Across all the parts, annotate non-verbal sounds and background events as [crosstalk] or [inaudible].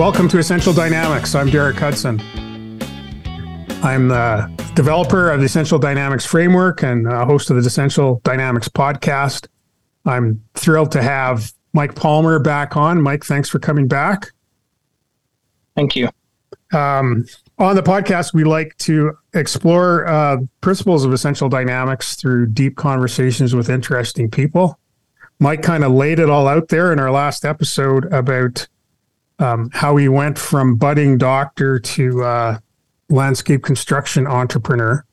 Welcome to Essential Dynamics. I'm Derek Hudson. I'm the developer of the Essential Dynamics framework and host of the Essential Dynamics podcast. I'm thrilled to have Mike Palmer back on. Mike, thanks for coming back. Thank you. Um, on the podcast, we like to explore uh, principles of essential dynamics through deep conversations with interesting people. Mike kind of laid it all out there in our last episode about um, how he went from budding doctor to uh, landscape construction entrepreneur.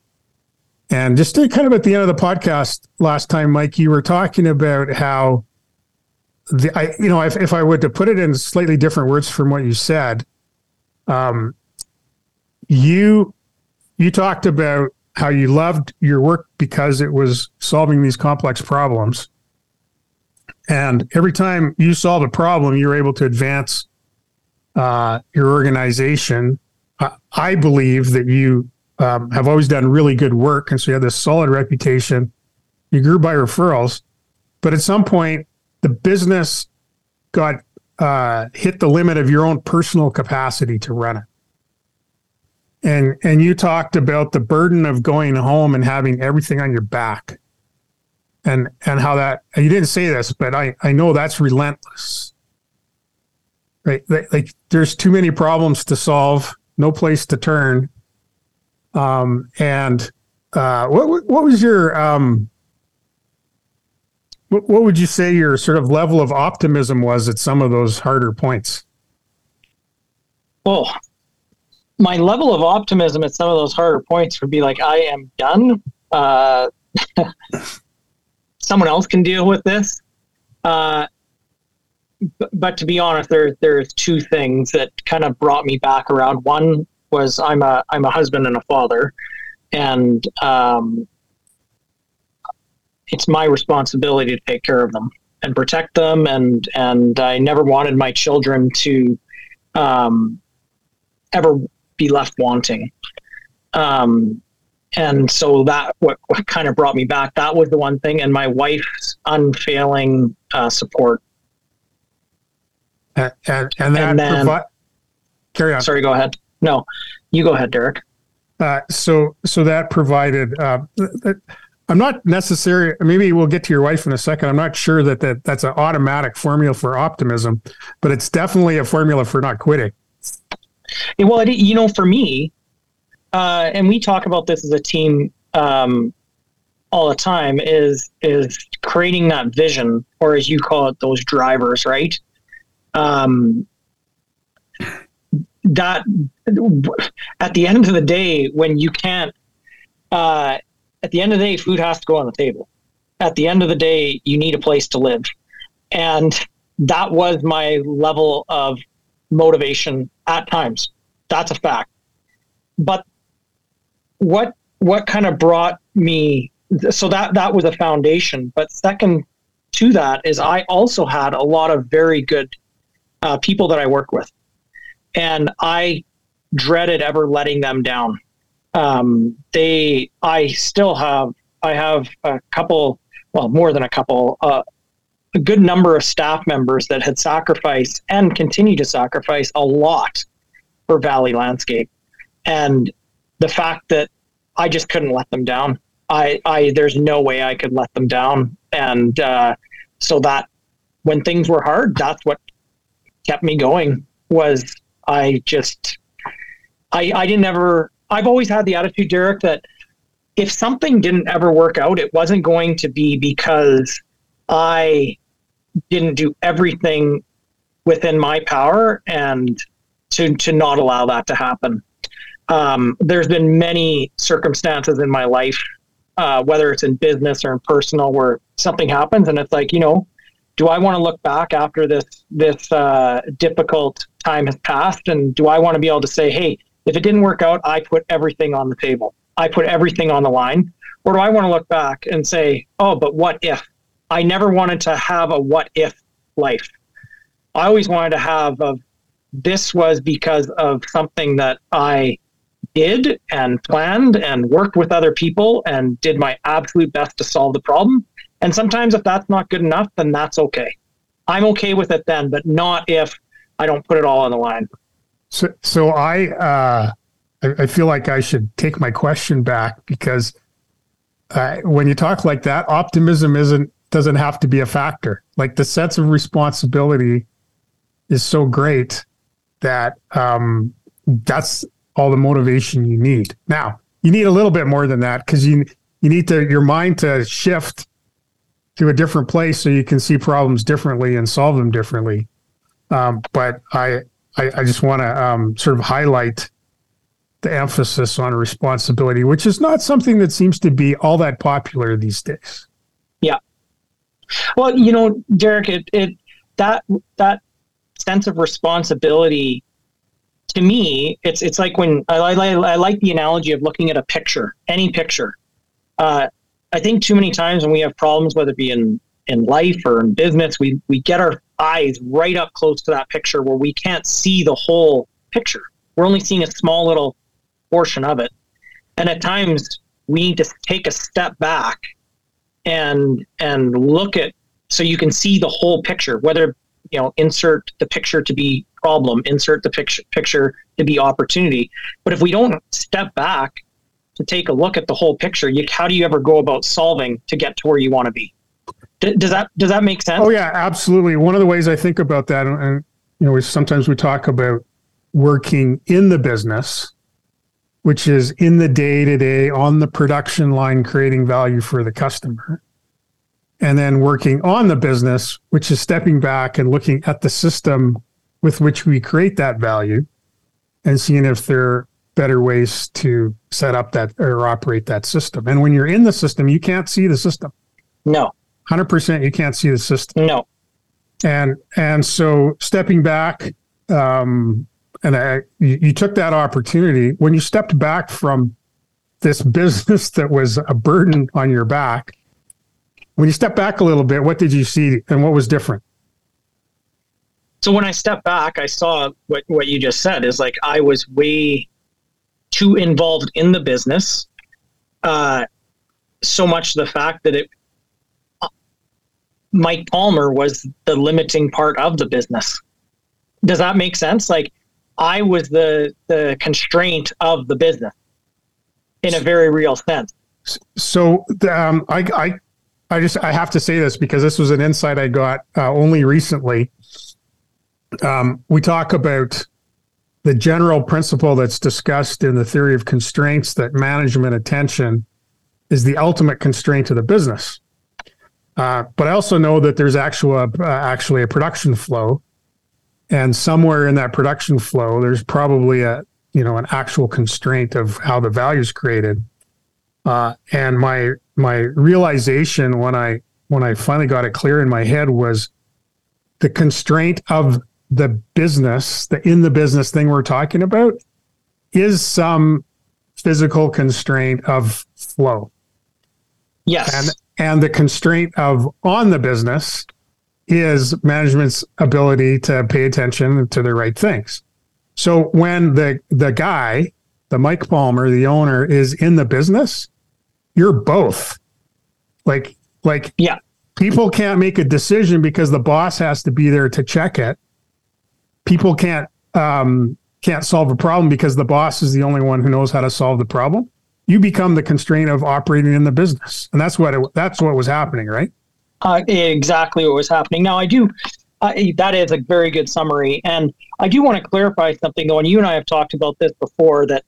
And just to kind of at the end of the podcast last time, Mike, you were talking about how the I you know if, if I were to put it in slightly different words from what you said, um, you you talked about how you loved your work because it was solving these complex problems. And every time you solved a problem, you were able to advance uh, your organization. I, I believe that you um, have always done really good work. And so you have this solid reputation. You grew by referrals. But at some point, the business got uh, hit the limit of your own personal capacity to run it. And and you talked about the burden of going home and having everything on your back. And and how that you didn't say this, but I, I know that's relentless right? Like there's too many problems to solve, no place to turn. Um, and uh, what what was your um, what, what would you say your sort of level of optimism was at some of those harder points? Well, my level of optimism at some of those harder points would be like, I am done. Uh, [laughs] someone else can deal with this. Uh, but, to be honest, there there's two things that kind of brought me back around. One was I'm a I'm a husband and a father, and um, it's my responsibility to take care of them and protect them. And and I never wanted my children to um, ever be left wanting. Um, and so that what, what kind of brought me back. That was the one thing, and my wife's unfailing uh, support and and, and that and then, provi- carry on. Sorry, go ahead. No, you go ahead, Derek. Uh, so so that provided. Uh, I'm not necessary. Maybe we'll get to your wife in a second. I'm not sure that, that that's an automatic formula for optimism, but it's definitely a formula for not quitting. well, it, you know, for me, uh, and we talk about this as a team um, all the time. Is is creating that vision, or as you call it, those drivers, right? Um, that at the end of the day, when you can't, uh, at the end of the day, food has to go on the table. At the end of the day, you need a place to live. And that was my level of motivation at times. That's a fact. But what what kind of brought me so that that was a foundation. But second to that is I also had a lot of very good uh, people that I work with, and I dreaded ever letting them down. Um, they, I still have, I have a couple, well, more than a couple, uh, a good number of staff members that had sacrificed and continue to sacrifice a lot for Valley Landscape, and the fact that I just couldn't let them down. I, I, there's no way I could let them down, and uh, so that when things were hard, that's what kept me going was I just I I didn't ever I've always had the attitude, Derek, that if something didn't ever work out, it wasn't going to be because I didn't do everything within my power and to to not allow that to happen. Um, there's been many circumstances in my life, uh, whether it's in business or in personal, where something happens and it's like, you know, do I want to look back after this this uh, difficult time has passed, and do I want to be able to say, hey, if it didn't work out, I put everything on the table, I put everything on the line, or do I want to look back and say, oh, but what if? I never wanted to have a what if life. I always wanted to have a this was because of something that I did and planned and worked with other people and did my absolute best to solve the problem. And sometimes if that's not good enough, then that's okay. I'm okay with it then, but not if I don't put it all on the line. So, so I, uh, I, feel like I should take my question back because uh, when you talk like that, optimism isn't doesn't have to be a factor. Like the sense of responsibility is so great that um, that's all the motivation you need. Now, you need a little bit more than that because you you need to your mind to shift to a different place so you can see problems differently and solve them differently. Um, but I, I, I just want to um, sort of highlight the emphasis on responsibility, which is not something that seems to be all that popular these days. Yeah. Well, you know, Derek, it, it that that sense of responsibility to me, it's it's like when I, I, I like the analogy of looking at a picture, any picture. Uh, I think too many times when we have problems, whether it be in in life or in business, we we get our eyes right up close to that picture where we can't see the whole picture. We're only seeing a small little portion of it, and at times we need to take a step back and and look at so you can see the whole picture. Whether you know, insert the picture to be problem, insert the picture picture to be opportunity. But if we don't step back to take a look at the whole picture, you, how do you ever go about solving to get to where you want to be? D- does that does that make sense? Oh yeah, absolutely. One of the ways I think about that, and you know, we, sometimes we talk about working in the business, which is in the day to day on the production line, creating value for the customer, and then working on the business, which is stepping back and looking at the system with which we create that value, and seeing if there better ways to set up that or operate that system. And when you're in the system, you can't see the system. No. 100% you can't see the system. No. And and so stepping back um and I, you, you took that opportunity when you stepped back from this [laughs] business that was a burden on your back. When you step back a little bit, what did you see and what was different? So when I stepped back, I saw what, what you just said is like I was way too involved in the business. Uh, so much the fact that it, uh, Mike Palmer was the limiting part of the business. Does that make sense? Like I was the the constraint of the business in a very real sense. So um, I, I I just I have to say this because this was an insight I got uh, only recently. Um, we talk about the general principle that's discussed in the theory of constraints that management attention is the ultimate constraint of the business. Uh, but I also know that there's actual uh, actually a production flow, and somewhere in that production flow, there's probably a you know an actual constraint of how the value is created. Uh, and my my realization when I when I finally got it clear in my head was the constraint of the business, the in the business thing we're talking about, is some physical constraint of flow. Yes. And and the constraint of on the business is management's ability to pay attention to the right things. So when the the guy, the Mike Palmer, the owner, is in the business, you're both. Like like yeah. People can't make a decision because the boss has to be there to check it people can't um, can't solve a problem because the boss is the only one who knows how to solve the problem. You become the constraint of operating in the business, and that's what it, that's what was happening, right? Uh, exactly what was happening. Now, I do. That is a very good summary, and I do want to clarify something though. And you and I have talked about this before. That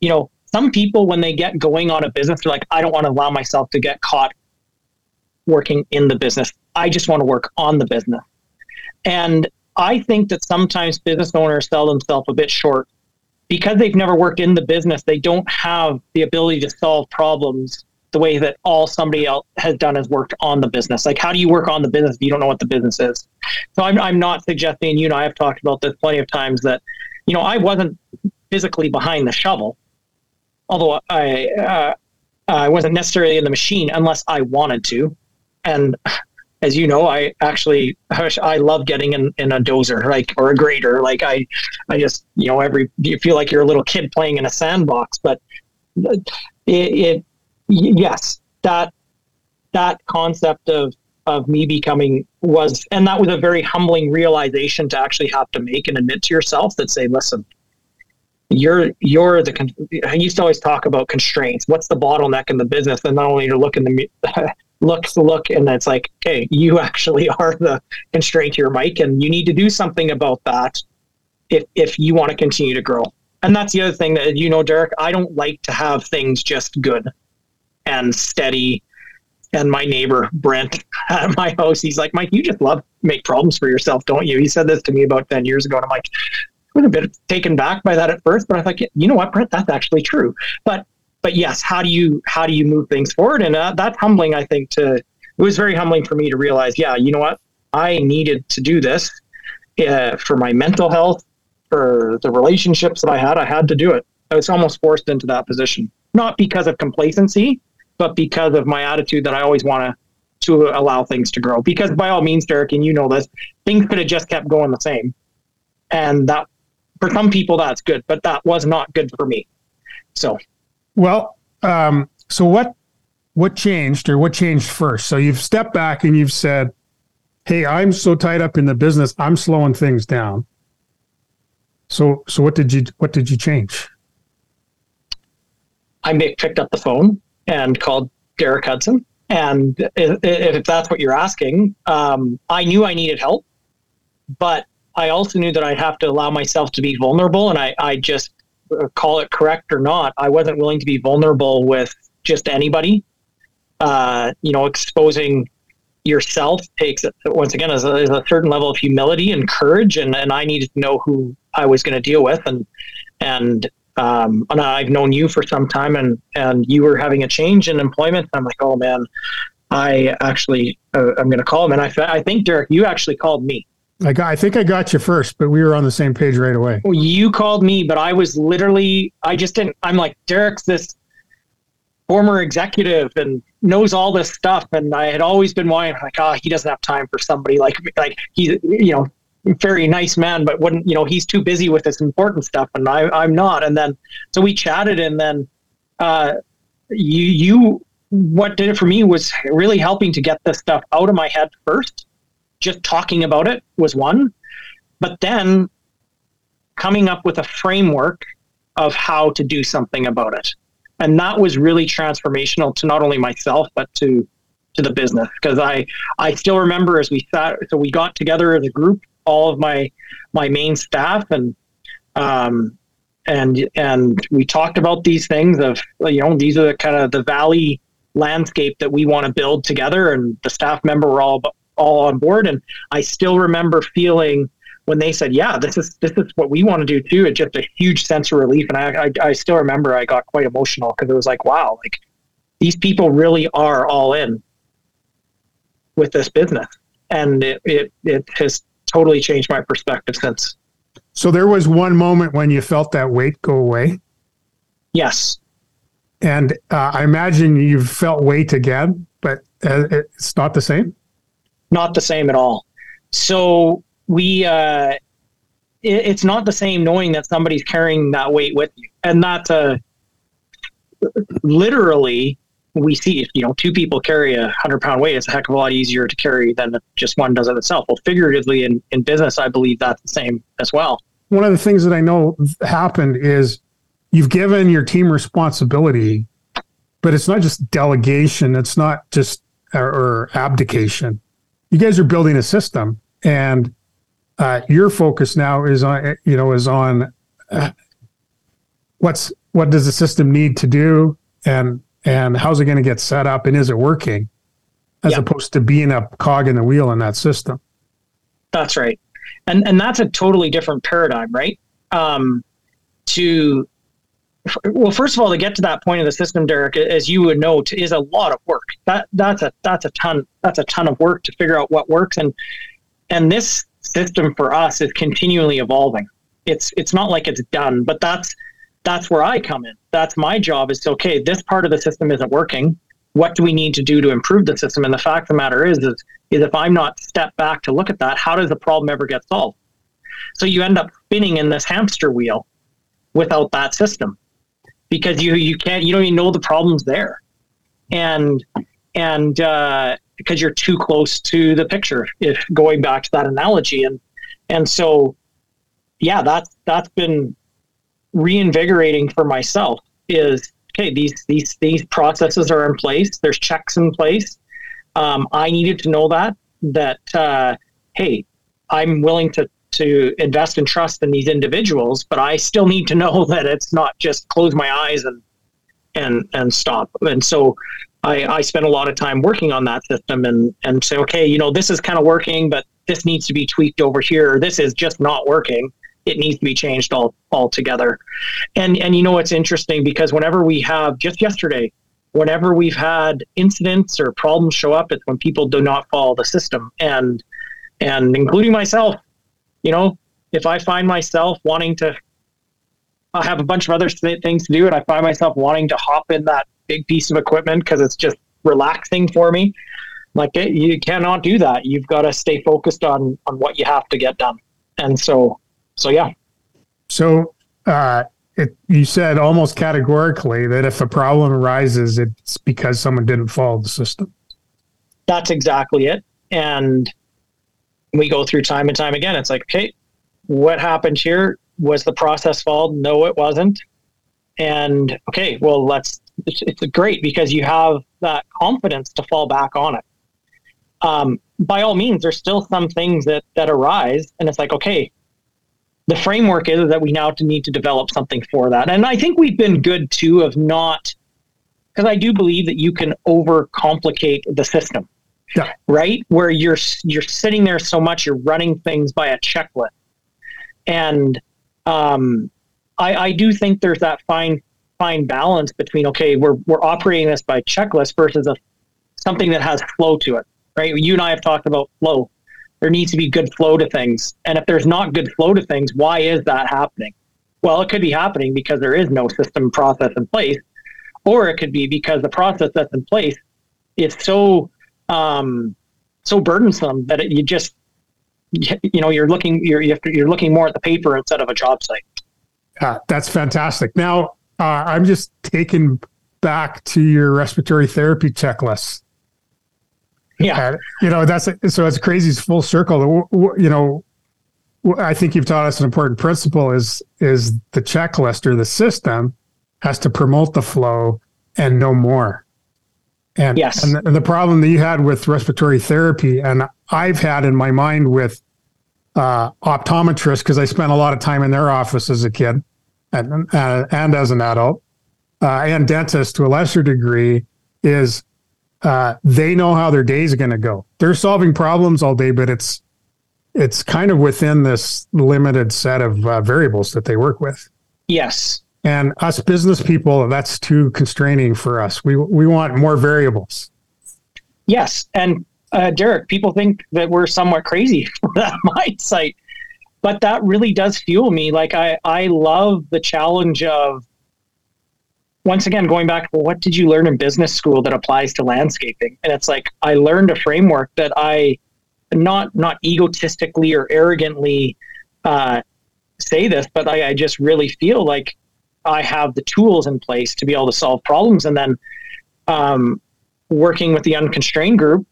you know, some people when they get going on a business, they're like, I don't want to allow myself to get caught working in the business. I just want to work on the business. And I think that sometimes business owners sell themselves a bit short because they've never worked in the business. They don't have the ability to solve problems the way that all somebody else has done is worked on the business. Like, how do you work on the business if you don't know what the business is? So I'm, I'm not suggesting, you and I have talked about this plenty of times that, you know, I wasn't physically behind the shovel, although I, uh, I wasn't necessarily in the machine unless I wanted to. And as you know, I actually I love getting in, in a dozer like or a grader. Like I I just you know every you feel like you're a little kid playing in a sandbox. But it, it yes that that concept of of me becoming was, and that was a very humbling realization to actually have to make and admit to yourself that say, listen, you're you're the. I used to always talk about constraints. What's the bottleneck in the business? And not only to look in the [laughs] look to look, and it's like, okay, you [laughs] actually are the constraint here, Mike, and you need to do something about that if if you want to continue to grow. And that's the other thing that you know, Derek. I don't like to have things just good and steady and my neighbor Brent [laughs] at my house, he's like, Mike, you just love make problems for yourself, don't you? He said this to me about ten years ago, and I'm like, I was a bit taken back by that at first, but I thought, you know what, Brent, that's actually true. But but yes, how do you how do you move things forward? And uh, that's humbling, I think. To it was very humbling for me to realize, yeah, you know what, I needed to do this uh, for my mental health, for the relationships that I had. I had to do it. I was almost forced into that position, not because of complacency, but because of my attitude that I always want to to allow things to grow. Because by all means, Derek, and you know this, things could have just kept going the same, and that for some people that's good, but that was not good for me. So, well, um, so what what changed, or what changed first? So you've stepped back and you've said, "Hey, I'm so tied up in the business, I'm slowing things down." So, so what did you what did you change? I picked up the phone and called Derek Hudson. And if, if that's what you're asking, um, I knew I needed help, but I also knew that I'd have to allow myself to be vulnerable. And I, I just call it correct or not, I wasn't willing to be vulnerable with just anybody. Uh, you know, exposing yourself takes once again is a, a, certain level of humility and courage, and, and I needed to know who I was going to deal with, and and um, and I've known you for some time, and and you were having a change in employment. I'm like, oh man, I actually uh, I'm going to call him, and I I think Derek, you actually called me. I got, I think I got you first, but we were on the same page right away. Well, you called me, but I was literally I just didn't. I'm like Derek's this former executive and knows all this stuff, and I had always been wanting like, ah, oh, he doesn't have time for somebody like like he's you know very nice man, but wouldn't you know he's too busy with this important stuff, and I I'm not. And then so we chatted, and then uh, you you what did it for me was really helping to get this stuff out of my head first. Just talking about it was one, but then coming up with a framework of how to do something about it, and that was really transformational to not only myself but to to the business. Because I I still remember as we sat so we got together as a group all of my my main staff and um, and and we talked about these things of you know these are the kind of the valley landscape that we want to build together. And the staff member were all all on board and I still remember feeling when they said yeah this is this is what we want to do too it's just a huge sense of relief and I I, I still remember I got quite emotional because it was like wow like these people really are all in with this business and it, it, it has totally changed my perspective since. So there was one moment when you felt that weight go away. Yes. And uh, I imagine you've felt weight again, but uh, it's not the same. Not the same at all. So we, uh, it, it's not the same knowing that somebody's carrying that weight with you, and that's a literally we see if you know two people carry a hundred pound weight, it's a heck of a lot easier to carry than just one does it itself. Well, figuratively in, in business, I believe that's the same as well. One of the things that I know happened is you've given your team responsibility, but it's not just delegation. It's not just or, or abdication. You guys are building a system, and uh, your focus now is on you know is on uh, what's what does the system need to do and and how's it going to get set up and is it working? As opposed to being a cog in the wheel in that system. That's right. And and that's a totally different paradigm right? Um, to well first of all to get to that point of the system derek as you would know is a lot of work that that's a that's a ton that's a ton of work to figure out what works and and this system for us is continually evolving it's it's not like it's done but that's that's where I come in. That's my job is to, okay, this part of the system isn't working. What do we need to do to improve the system? And the fact of the matter is, is, is if I'm not step back to look at that, how does the problem ever get solved? So you end up spinning in this hamster wheel without that system because you, you can't, you don't even know the problem's there. And, and, uh, because you're too close to the picture. If going back to that analogy, and and so, yeah, that's that's been reinvigorating for myself. Is okay. These these these processes are in place. There's checks in place. Um, I needed to know that that uh, hey, I'm willing to to invest and trust in these individuals, but I still need to know [laughs] that it's not just close my eyes and and and stop. And so I, I spent a lot of time working on that system and and say, okay, you know, this is kind of working, but this needs to be tweaked over here. This is just not working. It needs to be changed all altogether. And and you know it's interesting because whenever we have just yesterday, whenever we've had incidents or problems show up, it's when people do not follow the system. And and including myself, you know, if I find myself wanting to I have a bunch of other things to do, and I find myself wanting to hop in that big piece of equipment because it's just relaxing for me. Like it, you cannot do that. You've got to stay focused on on what you have to get done. And so, so yeah. So, uh, it, you said almost categorically that if a problem arises, it's because someone didn't follow the system. That's exactly it. And we go through time and time again. It's like, okay, what happened here? Was the process followed? No, it wasn't. And okay, well, let's. It's, it's great because you have that confidence to fall back on it. Um, by all means, there's still some things that that arise, and it's like, okay, the framework is that we now need to develop something for that. And I think we've been good too of not, because I do believe that you can overcomplicate the system, yeah. right? Where you're you're sitting there so much, you're running things by a checklist, and um, I, I do think there's that fine fine balance between okay, we're we're operating this by checklist versus a something that has flow to it, right? You and I have talked about flow. There needs to be good flow to things, and if there's not good flow to things, why is that happening? Well, it could be happening because there is no system process in place, or it could be because the process that's in place is so um, so burdensome that it, you just you know you're looking you're you're looking more at the paper instead of a job site. Uh, that's fantastic. Now, uh, I'm just taken back to your respiratory therapy checklist. Yeah, uh, you know that's so it's crazy. It's full circle. You know, I think you've taught us an important principle: is is the checklist or the system has to promote the flow and no more. And yes, and the, and the problem that you had with respiratory therapy, and I've had in my mind with uh, optometrists because I spent a lot of time in their office as a kid and, uh, and as an adult, uh, and dentists to a lesser degree, is uh, they know how their days are going to go. They're solving problems all day, but it's it's kind of within this limited set of uh, variables that they work with. Yes. And us business people, that's too constraining for us. We we want more variables. Yes, and uh, Derek, people think that we're somewhat crazy [laughs] for that [laughs] mindset, but that really does fuel me. Like I, I love the challenge of once again going back. Well, what did you learn in business school that applies to landscaping? And it's like I learned a framework that I, not not egotistically or arrogantly, uh, say this, but I, I just really feel like I have the tools in place to be able to solve problems, and then um, working with the unconstrained group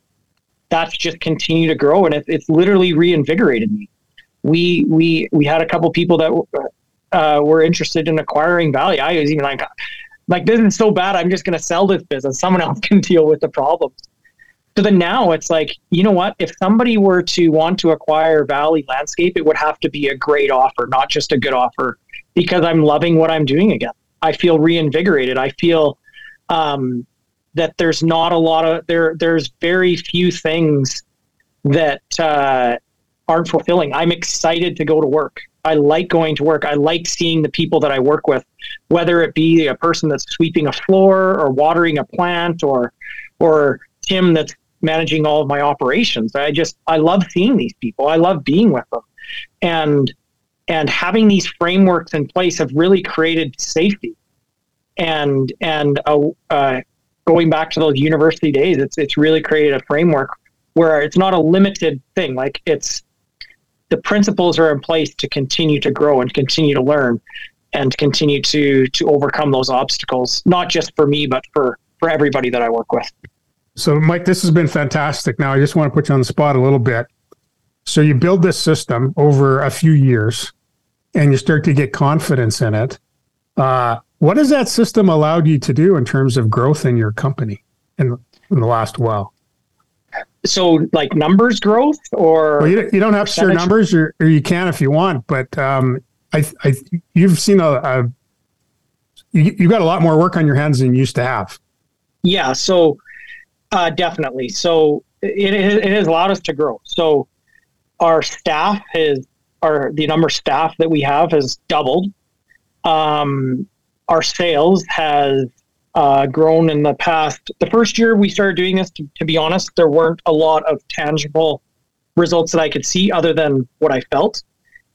that's just continued to grow and it, it's literally reinvigorated me. We we we had a couple people that uh, were interested in acquiring Valley. I was even like, like this is so bad. I'm just going to sell this business. Someone else [laughs] can deal with the problems. So then now it's like, you know what? If somebody were to want to acquire Valley Landscape, it would have to be a great offer, not just a good offer, because I'm loving what I'm doing again. I feel reinvigorated. I feel um, that there's not a lot of there. There's very few things that uh, aren't fulfilling. I'm excited to go to work. I like going to work. I like seeing the people that I work with, whether it be a person that's sweeping a floor or watering a plant or or Tim that's managing all of my operations. I just I love seeing these people. I love being with them. And and having these frameworks in place have really created safety and and a, a, going back to those university days, it's it's really created a framework where it's not a limited thing. Like it's the principles are in place to continue to grow and continue to learn and continue to to overcome those obstacles, not just for me, but for for everybody that I work with. So, Mike, this has been fantastic. Now, I just want to put you on the spot a little bit. So, you build this system over a few years and you start to get confidence in it. Uh, what has that system allowed you to do in terms of growth in your company in, in the last while? So, like numbers growth, or well, you, you don't have to share numbers, or, or you can if you want. But um, I, I, you've seen a, a you, you got a lot more work on your hands than you used to have. Yeah. So, uh, definitely. So it, it has allowed us to grow. So our staff is, our the number of staff that we have has doubled. Um, our sales has uh, grown in the past. The first year we started doing this, to, to, be honest, there weren't a lot of tangible results that I could see other than what I felt.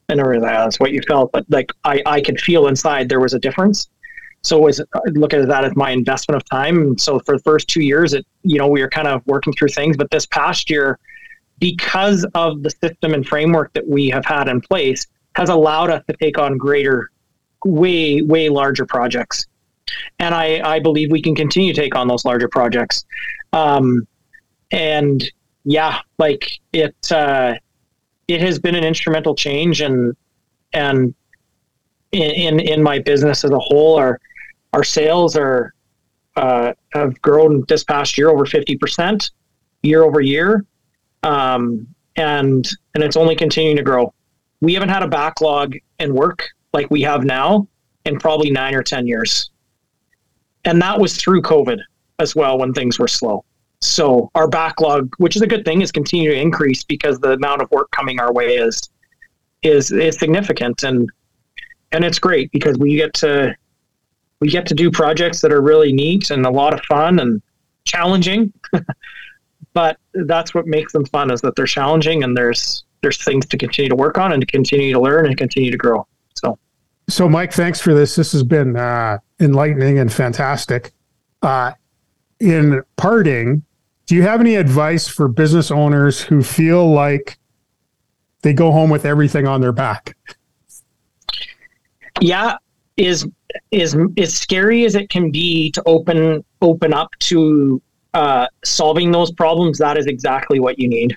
And I realized that's what you felt, but like I, I could feel inside there was a difference. So was look at that as my investment of time. So for the first two years, it you know we were kind of working through things, but this past year, because of the system and framework that we have had in place, has allowed us to take on greater, way way larger projects, and I I believe we can continue to take on those larger projects, um, and yeah, like it uh, it has been an instrumental change and and in, in, in my business as a whole our, our sales are uh, have grown this past year over 50% year over year. Um, and, and it's only continuing to grow. We haven't had a backlog in work like we have now in probably nine or 10 years. And that was through COVID as well when things were slow. So our backlog, which is a good thing, is continuing to increase because the amount of work coming our way is is is significant and and it's great because we get to we get to do projects that are really neat and a lot of fun and challenging. [laughs] but that's what makes them fun is that they're challenging and there's there's things to continue to work on and to continue to learn and continue to grow. So, so Mike, thanks for this. This has been uh, enlightening and fantastic. Uh, in parting, do you have any advice for business owners who feel like they go home with everything on their back? Yeah, is is as scary as it can be to open open up to uh, solving those problems. That is exactly what you need.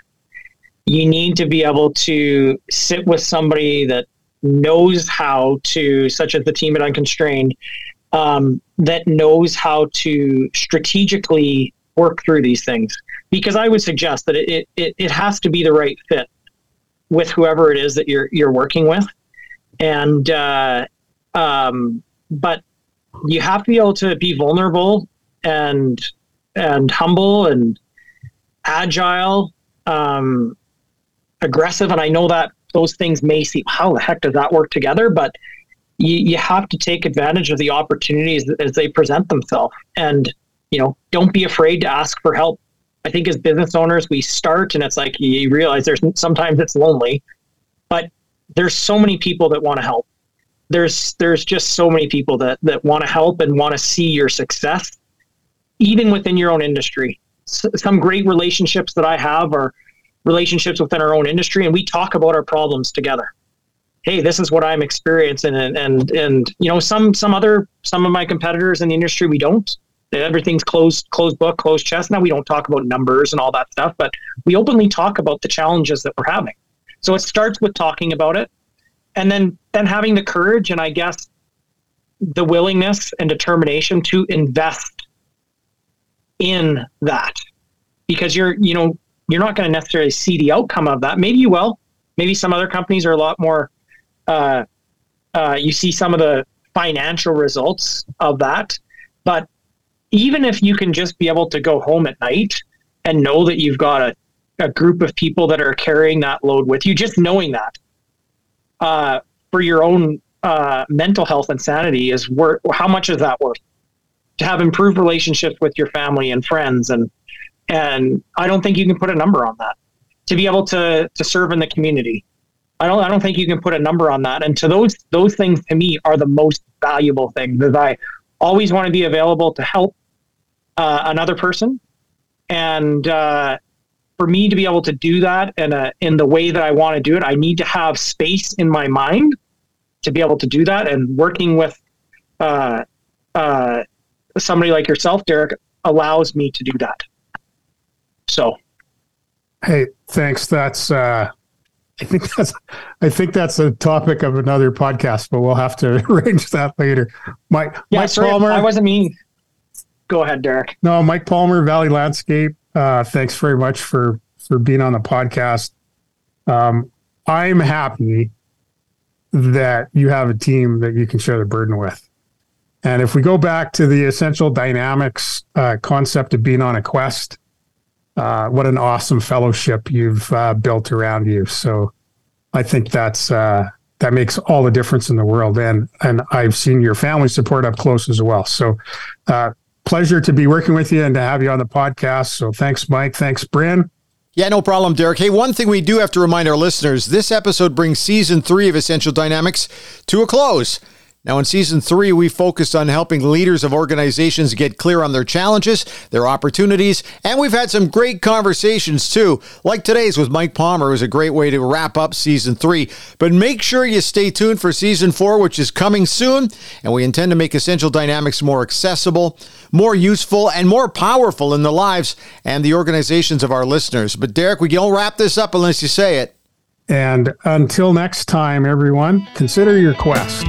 You need to be able to sit with somebody that knows how to, such as the team at Unconstrained, um, that knows how to strategically work through these things. Because I would suggest that it, it, it has to be the right fit with whoever it is that you're you're working with, and uh, um, but you have to be able to be vulnerable and and humble and agile, um, aggressive. And I know that those things may seem how the heck does that work together, but you, you have to take advantage of the opportunities as they present themselves. And you know, don't be afraid to ask for help. I think as business owners, we start and it's like you realize there's sometimes it's lonely, but there's so many people that want to help there's there's just so many people that that want to help and want to see your success even within your own industry. S- some great relationships that i have are relationships within our own industry and we talk about our problems together. Hey this is what i'm experiencing and and and you know some some other some of my competitors in the industry we don't. Everything's closed closed book closed chest. Now we don't talk about numbers and all that stuff but we openly talk about the challenges that we're having. So it starts with talking about it and then then having the courage and I guess the willingness and determination to invest in that. Because you're you know you're not going to necessarily see the outcome of that. Maybe you will. Maybe some other companies are a lot more uh, uh, you see some of the financial results of that. But even if you can just be able to go home at night and know that you've got a, a group of people that are carrying that load with you just knowing that uh, for your own uh, mental health and sanity is worth how much is that worth to have improved relationships with your family and friends and and I don't think you can put a number on that. To be able to to serve in the community I don't I don't think you can put a number on that. And to those those things to me are the most valuable things that I always want to be available to help uh, another person. And uh, for me to be able to do that in a in the way that I want to do it, I need to have space in my mind to be able to do that. And working with uh, uh, somebody like yourself, Derek, allows me to do that. So, hey, thanks. That's uh, I think that's I think that's a topic of another podcast, but we'll have to [laughs] arrange that later. Mike, yeah, Mike sorry, Palmer. I wasn't mean. Go ahead, Derek. No, Mike Palmer, Valley Landscape. Uh, thanks very much for for being on the podcast. Um, I'm happy that you have a team that you can share the burden with. And if we go back to the essential dynamics uh, concept of being on a quest, uh, what an awesome fellowship you've uh, built around you. So I think that's uh, that makes all the difference in the world. And and I've seen your family support up close as well. So uh, pleasure to be working with you and to have you on the podcast. So thanks, Mike. Thanks, Bryn. Yeah, no problem, Derek. Hey, one thing we do have to remind our listeners this episode brings season three of Essential Dynamics to a close. Now, in season three, we focused on helping leaders of organizations get clear on their challenges, their opportunities, and we've had some great conversations too. Like today's with Mike Palmer was a great way to wrap up season three. But make sure you stay tuned for season four, which is coming soon. And we intend to make Essential Dynamics more accessible, more useful, and more powerful in the lives and the organizations of our listeners. But Derek, we don't wrap this up unless you say it. And until next time, everyone, consider your quest.